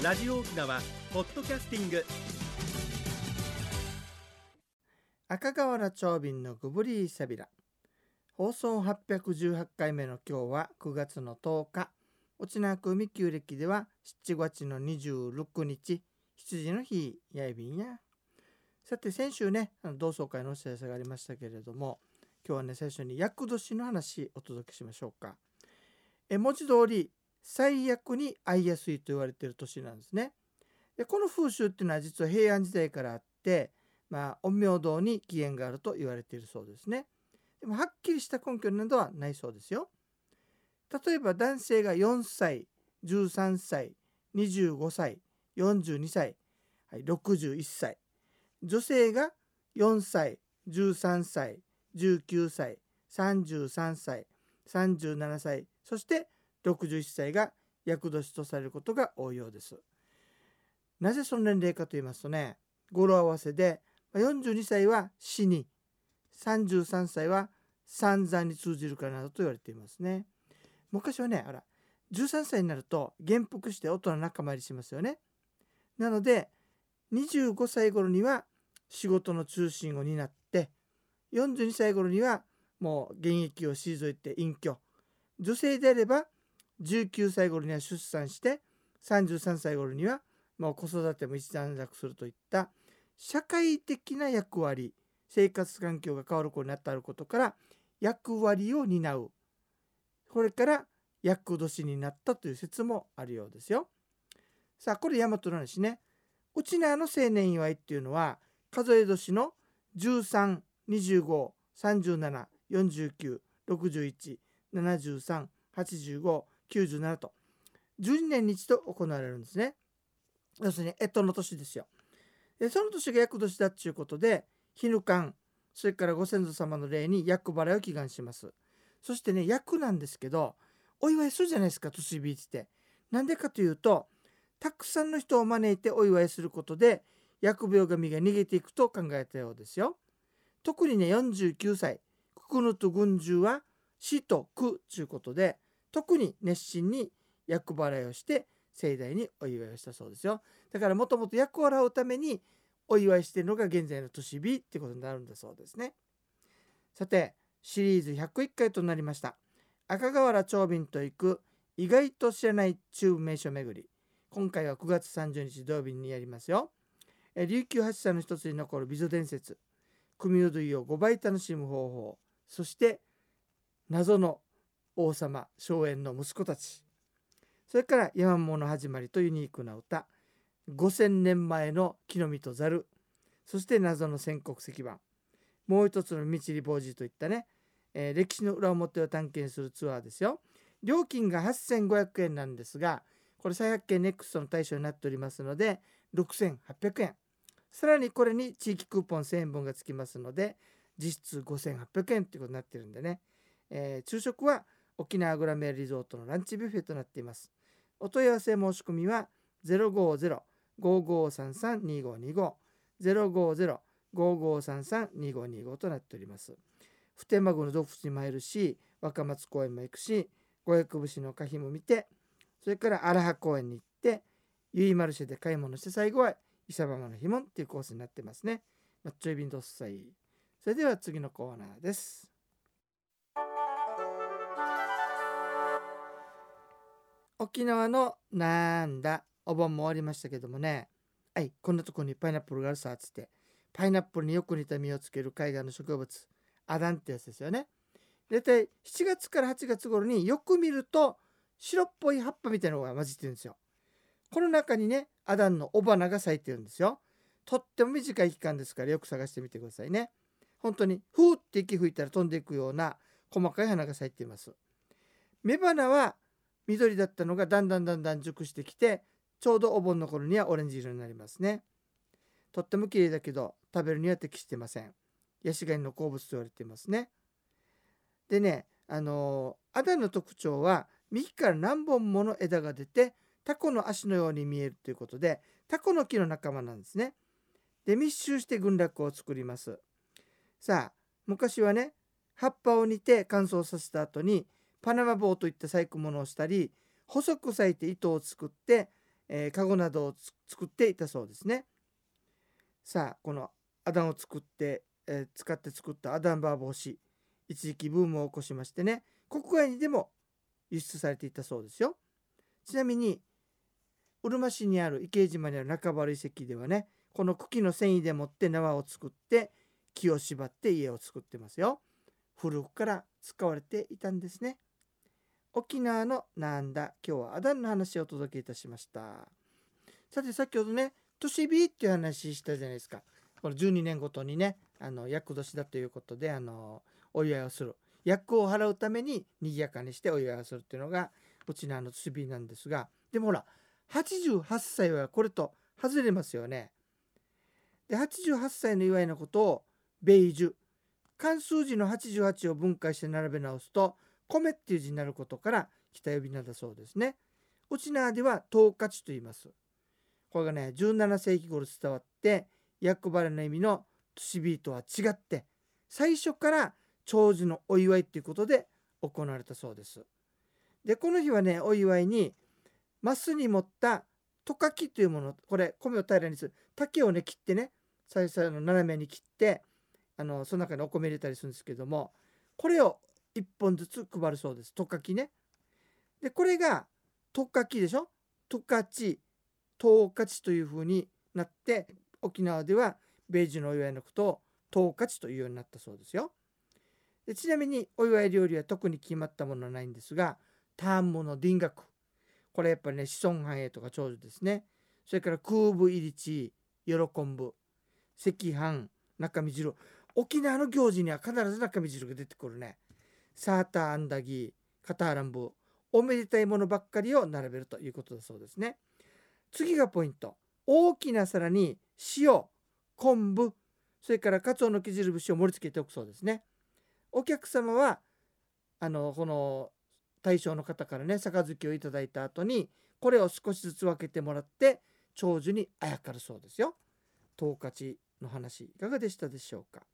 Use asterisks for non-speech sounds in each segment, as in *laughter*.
ラジオ沖縄ポッドキャスティング。赤瓦長瓶のグブリーサビラ。放送818回目の今日は9月の10日。沖縄海旧暦では7月の26日。羊の日やいびんや。さて先週ねあの同窓会のお知らせがありましたけれども今日はね最初に厄年の話お届けしましょうか。え文字通り最悪に会いやすいと言われている年なんですね。でこの風習っていうのは実は平安時代からあってまあ陰陽道に起源があると言われているそうですね。でもはっきりした根拠などはないそうですよ。例えば男性が4歳13歳25歳42歳、はい、61歳女性が4歳13歳19歳33歳37歳そして61歳が厄年とされることが多いようです。なぜその年齢かと言いますとね語呂合わせで42歳は死に33歳は散々に通じるからなどと言われていますね。昔はねあら13歳になると元服して大人仲間入りしますよね。なので25歳頃には仕事の中心を担って42歳頃にはもう現役を退いて隠居女性であれば19歳頃には出産して33歳頃にはもう子育ても一段落するといった社会的な役割生活環境が変わる頃になってあることから役割を担うこれから厄年になったという説もあるようですよ。さあこれ大和の話ね。うちなの青年祝いっていうのは数え年の97と12年に一度行われるんですね。要するに干支の年ですよ。でその年が厄年だっていうことで日ぬかんそれからご先祖様の霊に厄払いを祈願します。そしてね厄なんですけどお祝いするじゃないですか年日って。なんでかというとたくさんの人を招いてお祝いすることで疫病神が逃げていくと考えたようですよ。特にね49歳ククヌと群衆は死と苦ということで特に熱心に厄払いをして盛大にお祝いをしたそうですよ。だからもともと厄を払うためにお祝いしてるのが現在の年日ってことになるんだそうですね。さてシリーズ101回となりました。赤瓦長瓶と行く意外と知らない中部名所巡り。今回は9月30日土曜日にやりますよ。琉球発祥の一つに残る美女伝説。組踊りを5倍楽しむ方法。そして謎の王様荘園の息子たち。それから山物始まりとユニークな歌。5,000年前の木の実とザルそして謎の宣告石板もう一つのみちり坊主といったね、えー、歴史の裏表を探検するツアーですよ。料金が8500円なんですがこれ再発見ネクストの対象になっておりますので6800円。さらにこれに地域クーポン1000円分がつきますので実質5800円ということになってるんでね、えー、昼食は沖縄グラメリゾートのランチビュッフェとなっていますお問い合わせ申し込みは050-5533-2525 050-5533-2525となっております普天間郡の洞窟に参るし若松公園も行くし五百節の可否も見てそれから荒葉公園に行ってゆいマルシェで買い物して最後は伊佐浜のひもんっていうコースになってますね。マッチョイビンドッサイ。それでは次のコーナーです。沖縄のなんだお盆も終わりましたけどもね。はいこんなとこにパイナップルがあるさっつって。パイナップルによく似た実をつける海岸の植物。アダンってやつですよね。大体7月から8月頃によく見ると白っぽい葉っぱみたいなのが混じってるんですよ。この中にねアダンの雄花が咲いてるんですよ。とっても短い期間ですからよく探してみてくださいね。本当にふーって息吹いたら飛んでいくような細かい花が咲いています。雌花は緑だったのがだんだんだんだん熟してきてちょうどお盆の頃にはオレンジ色になりますね。とっても綺麗だけど食べるには適してません。ヤシガニの好物と言われていますね。でねあのアダの特徴は幹から何本もの枝が出てタコの足のように見えるということでタコの木の仲間なんですね。で密集して群落を作ります。さあ昔はね葉っぱを煮て乾燥させた後にパナマ棒といった細工物をしたり細く裂いて糸を作ってえー、カゴなどを作っていたそうですね。さあこのアダンを作って、えー、使って作ったアダンバー帽子一時期ブームを起こしましてね国外にでも輸出されていたそうですよ。ちなみにうるま市にある池江島にある中原遺跡ではねこの茎の繊維でもって縄を作って木を縛って家を作ってますよ。古くから使われていたんですね。沖縄のなんだ今日はアダンの話をお届けいたしました。さて先ほどね年日っていう話したじゃないですか。この12年ごとにねあの厄年だということであのお祝いをする。厄を払うために賑やかにしてお祝いをするっていうのがうちのあの年日なんですが。でもほら88歳はこれと外れますよね。で88歳の祝いのことをベイジュ漢数字の88を分解して並べ直すと米っていう字になることから北呼び名だそうですね。沖縄では十勝と言います。これがね17世紀頃伝わって厄払いの意味の年ビーとは違って最初から長寿のお祝いっていうことで行われたそうです。でこの日はねお祝いにマスに持ったトカキというものこれ米を平らにする竹をね切ってね最初の斜めに切ってあのその中にお米入れたりするんですけどもこれを1本ずつ配るそうです。トカキね。でこれがトカキでしょ？トカチトウカチというふうになって沖縄では米寿のお祝いのことをトウカチというようになったそうですよ。でちなみにお祝い料理は特に決まったものはないんですがターンモのディンガク。これやっぱりね子孫繁栄とか長寿ですね。それから空部入り地喜ぶ赤飯中身汁。沖縄の行事には必ず中身汁が出てくるね。サーターアンダギーカターランブおめでたいものばっかりを並べるということだそうですね。次がポイント。大きな皿に塩昆布それからかつおのき汁節を盛り付けておくそうですね。お客様はあのこの大将の方からね杯をいただいた後にこれを少しずつ分けてもらって長寿にあやかるそうですよ。十勝の話いかがでしたでしょうか？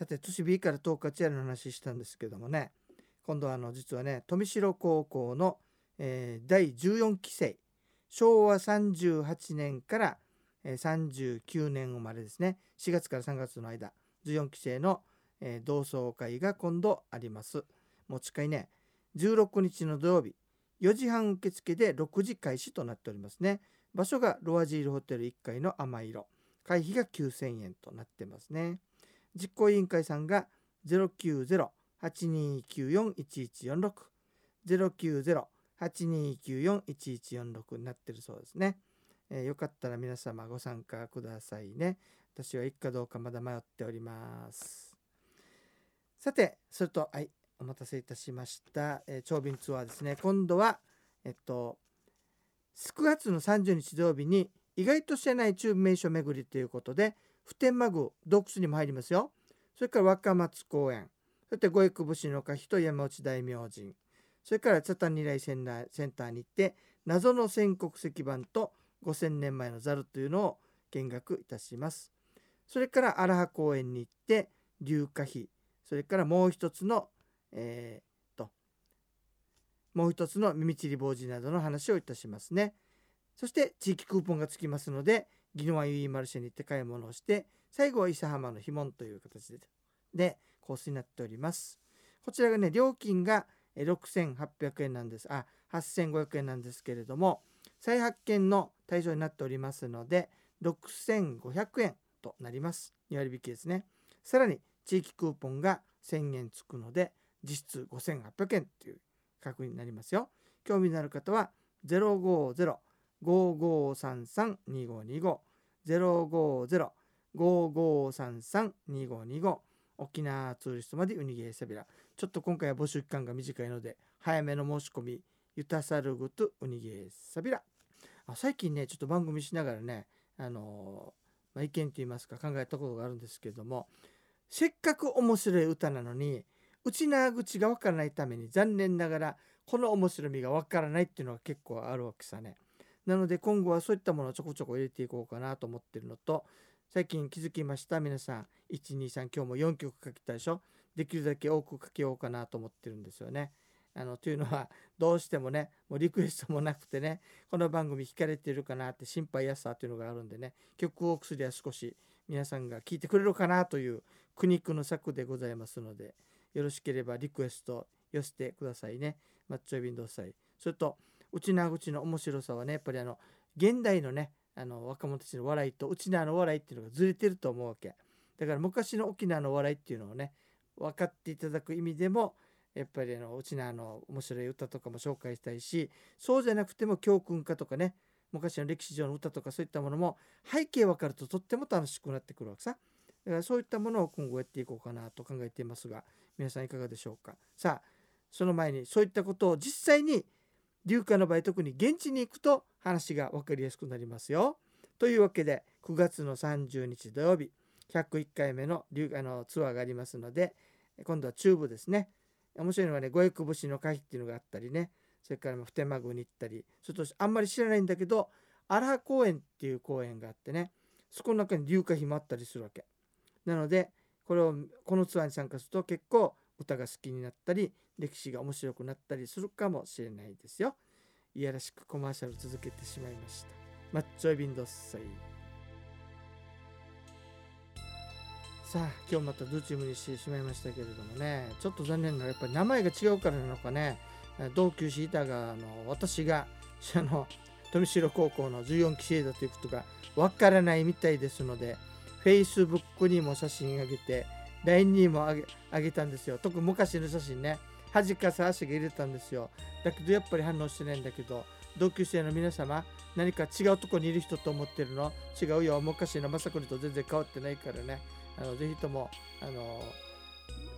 さて都市 B から十勝屋の話したんですけどもね。今度はあの実はね富城高校の、えー、第14期生。昭和38年から、え、39年生まれですね。4月から3月の間14期生の、えー、同窓会が今度あります。持ち帰ね16日の土曜日4時半受付で6時開始となっておりますね。場所がロアジールホテル1階の甘色。会費が9000円となってますね。実行委員会さんが090-8294-1146 090-8294-1146になってるそうですね、えー、よかったら皆様ご参加くださいね。私は行くかどうかまだ迷っております。さてそれとはいお待たせいたしました、えー、長便ツアーですね。今度はえっと9月の30日土曜日に意外と知らない中名所巡りということで普天満宮洞窟にも入りますよ。それから若松公園。そして五育武士の歌碑と山内大明神。それから茶谷来センターに行って謎の宣告石板と5000年前のザルというのを見学いたします。それから荒羽公園に行って龍華碑。それからもう一つのえー、ともう一つの耳ちり坊主などの話をいたしますね。そして地域クーポンがつきますので宜野湾ユイマルシェに行って買い物をして最後は伊佐浜のひもんという形ででコースになっております。こちらがね料金が6800円なんです。あ8500円なんですけれども再発見の対象になっておりますので6500円となります。2割引きですね。さらに地域クーポンが1000円つくので実質5800円という価格になりますよ。興味のある方は050 050-5533-2525沖縄ツーリストまでウニゲーサビラ。ちょっと今回は募集期間が短いので早めの申し込みユタサルグトウニゲーサビラ。あ最近ねちょっと番組しながらねあのー、まあ、意見と言いますか考えたことがあるんですけれどもせっかく面白い歌なのに内縄口がわからないために残念ながらこの面白みがわからないっていうのが結構あるわけさね。なので今後はそういったものをちょこちょこ入れていこうかなと思ってるのと最近気づきました？皆さん123今日も4曲書きたいでしょ？できるだけ多く書けようかなと思ってるんですよね。あのというのはどうしてもねもうリクエストもなくてねこの番組聞かれてるかなって心配やすさというのがあるんでね曲を薬は少し皆さんが聞いてくれるかなという苦肉の策でございますのでよろしければリクエスト寄せてくださいね。マッチョイビンドサイそれとうちなぐちの面白さはねやっぱりあの現代のねあの若者たちの笑いとうちなの笑いっていうのがずれてると思うわけ。だから昔の沖縄の笑いっていうのをね分かっていただく意味でもやっぱりあのうちなの面白い歌とかも紹介したいしそうじゃなくても教訓歌とかね昔の歴史上の歌とかそういったものも背景分かるととっても楽しくなってくるわけさ。だからそういったものを今後やっていこうかなと考えていますが皆さんいかがでしょうか。さあその前にそういったことを実際に流化の場合特に現地に行くと話が分かりやすくなりますよ。というわけで9月の30日土曜日101回目の流あのツアーがありますので今度は中部ですね。面白いのはね五役節の会っていうのがあったりね。それから普天間宮に行ったりそれとあんまり知らないんだけど荒波公園っていう公園があってね。そこの中に流歌碑もあったりするわけ。なのでこれをこのツアーに参加すると結構歌が好きになったり歴史が面白くなったりするかもしれないですよ。いやらしくコマーシャル続けてしまいました。マッチョイビンドッサイ。さあ今日またドチームにしてしまいましたけれどもね。ちょっと残念なのはやっぱり名前が違うからなのかね。同級生いたがあの私が *laughs* あの富城高校の14期生だということがわからないみたいですので Facebook にも写真上げて LINE にもあげあげたんですよ。特に昔の写真ね。恥かさ足が入れたんですよ。だけどやっぱり反応してないんだけど同級生の皆様何か違うとこにいる人と思ってるの？違うよ。お昔の正邦と全然変わってないからね。あのぜひともあの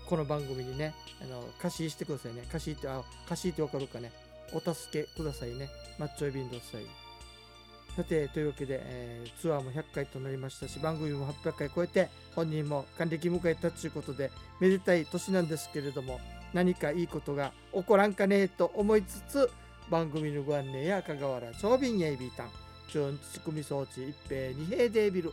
この番組にねあの貸ししてくださいね。貸しってあ貸しってわかるかね。お助けくださいね。マッチョイビンドサイさてというわけで、えー、ツアーも100回となりましたし番組も800回超えて本人も還暦迎えたということでめでたい年なんですけれども何かいいことが起こらんかねえと思いつつ番組のご案内や香川原長瓶やいびいたん中仕組み装置一平二平デービル